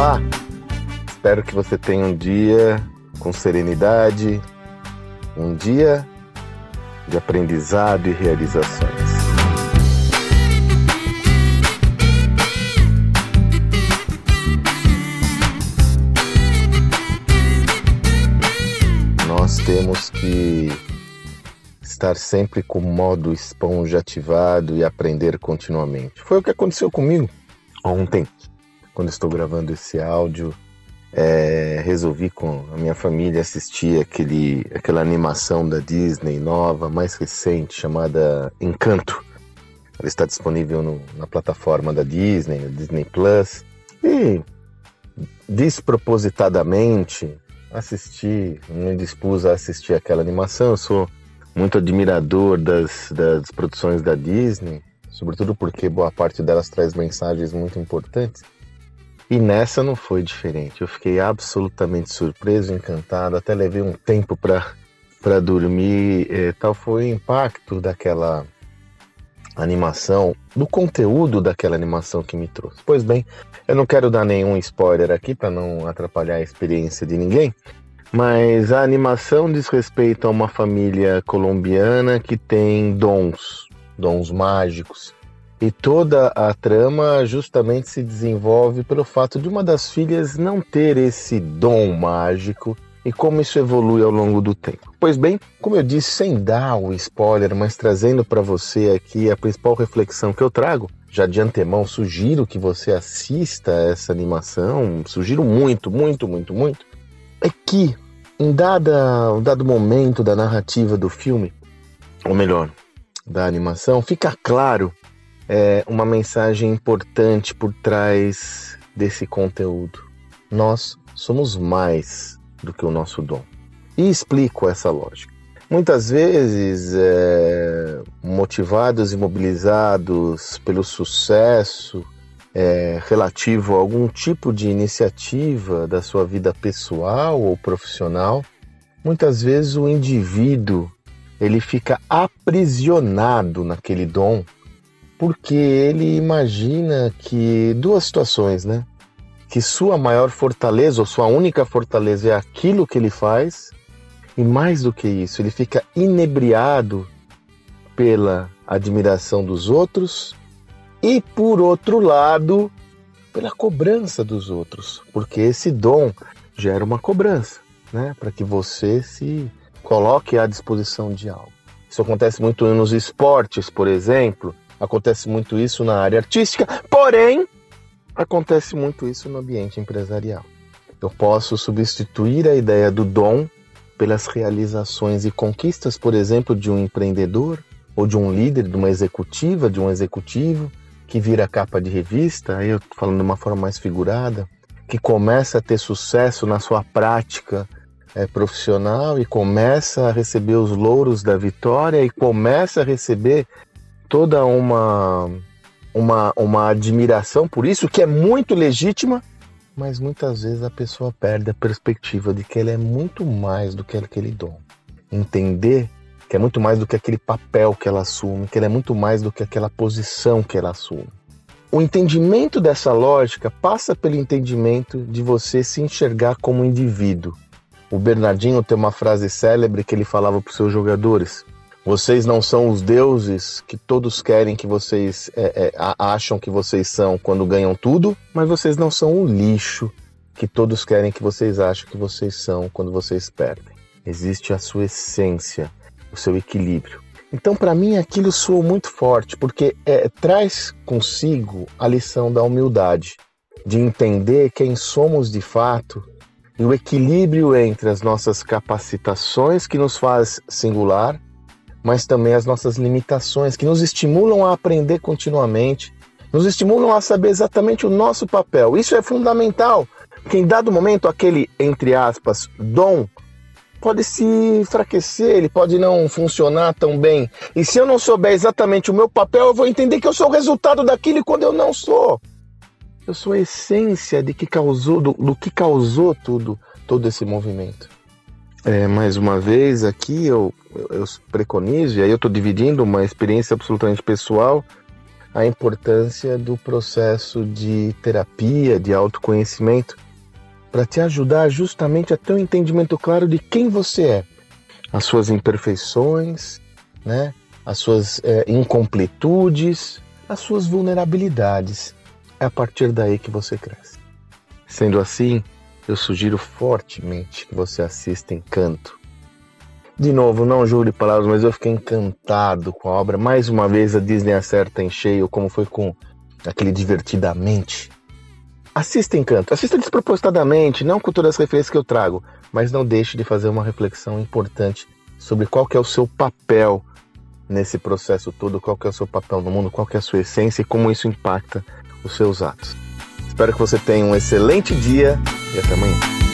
Olá! Espero que você tenha um dia com serenidade, um dia de aprendizado e realizações. Nós temos que estar sempre com o modo esponja ativado e aprender continuamente. Foi o que aconteceu comigo ontem, quando estou gravando esse áudio. É, resolvi com a minha família assistir aquele, aquela animação da Disney nova, mais recente, chamada Encanto. Ela está disponível no, na plataforma da Disney, Disney Plus. E despropositadamente assisti, me dispus a assistir aquela animação. Eu sou muito admirador das, das produções da Disney, sobretudo porque boa parte delas traz mensagens muito importantes. E nessa não foi diferente. Eu fiquei absolutamente surpreso, encantado, até levei um tempo para dormir. É, tal foi o impacto daquela animação, do conteúdo daquela animação que me trouxe. Pois bem, eu não quero dar nenhum spoiler aqui para não atrapalhar a experiência de ninguém, mas a animação diz respeito a uma família colombiana que tem dons, dons mágicos. E toda a trama justamente se desenvolve pelo fato de uma das filhas não ter esse dom mágico e como isso evolui ao longo do tempo. Pois bem, como eu disse, sem dar o spoiler, mas trazendo para você aqui a principal reflexão que eu trago, já de antemão sugiro que você assista essa animação, sugiro muito, muito, muito, muito, é que em dada, um dado momento da narrativa do filme, ou melhor, da animação, fica claro é, uma mensagem importante por trás desse conteúdo. Nós somos mais do que o nosso dom. E explico essa lógica. Muitas vezes, é, motivados e mobilizados pelo sucesso é, relativo a algum tipo de iniciativa da sua vida pessoal ou profissional, muitas vezes o indivíduo ele fica aprisionado naquele dom porque ele imagina que duas situações, né? Que sua maior fortaleza ou sua única fortaleza é aquilo que ele faz, e mais do que isso, ele fica inebriado pela admiração dos outros e, por outro lado, pela cobrança dos outros, porque esse dom gera uma cobrança, né, para que você se coloque à disposição de algo. Isso acontece muito nos esportes, por exemplo, acontece muito isso na área artística, porém, acontece muito isso no ambiente empresarial. Eu posso substituir a ideia do dom pelas realizações e conquistas, por exemplo, de um empreendedor ou de um líder, de uma executiva, de um executivo, que vira capa de revista, aí eu falando de uma forma mais figurada, que começa a ter sucesso na sua prática é, profissional e começa a receber os louros da vitória e começa a receber toda uma, uma, uma admiração por isso, que é muito legítima, mas muitas vezes a pessoa perde a perspectiva de que ela é muito mais do que aquele dom. Entender que é muito mais do que aquele papel que ela assume, que ela é muito mais do que aquela posição que ela assume. O entendimento dessa lógica passa pelo entendimento de você se enxergar como indivíduo. O Bernardinho tem uma frase célebre que ele falava para os seus jogadores: Vocês não são os deuses que todos querem que vocês é, é, acham que vocês são quando ganham tudo, mas vocês não são o lixo que todos querem que vocês acham que vocês são quando vocês perdem. Existe a sua essência, o seu equilíbrio. Então, para mim, aquilo soou muito forte, porque é, traz consigo a lição da humildade, de entender quem somos de fato e o equilíbrio entre as nossas capacitações, que nos faz singular, mas também as nossas limitações, que nos estimulam a aprender continuamente, nos estimulam a saber exatamente o nosso papel. Isso é fundamental, porque em dado momento, aquele, entre aspas, dom pode se enfraquecer, ele pode não funcionar tão bem. E se eu não souber exatamente o meu papel, eu vou entender que eu sou o resultado daquilo quando eu não sou. Eu sou a essência de que causou, do, do que causou tudo, todo esse movimento. É, mais uma vez aqui eu, eu, eu preconizo, e aí eu estou dividindo uma experiência absolutamente pessoal a importância do processo de terapia, de autoconhecimento, para te ajudar justamente a ter um entendimento claro de quem você é, as suas imperfeições, né? as suas é, incompletudes, as suas vulnerabilidades. É a partir daí que você cresce. Sendo assim, eu sugiro fortemente que você assista Encanto. De novo, não jure palavras, mas eu fiquei encantado com a obra. Mais uma vez a Disney acerta em cheio, como foi com aquele Divertidamente. Assista Encanto, assista despropositadamente, não com todas as referências que eu trago, mas não deixe de fazer uma reflexão importante sobre qual que é o seu papel nesse processo todo, qual que é o seu papel no mundo, qual que é a sua essência e como isso impacta os seus atos. Espero que você tenha um excelente dia e até amanhã.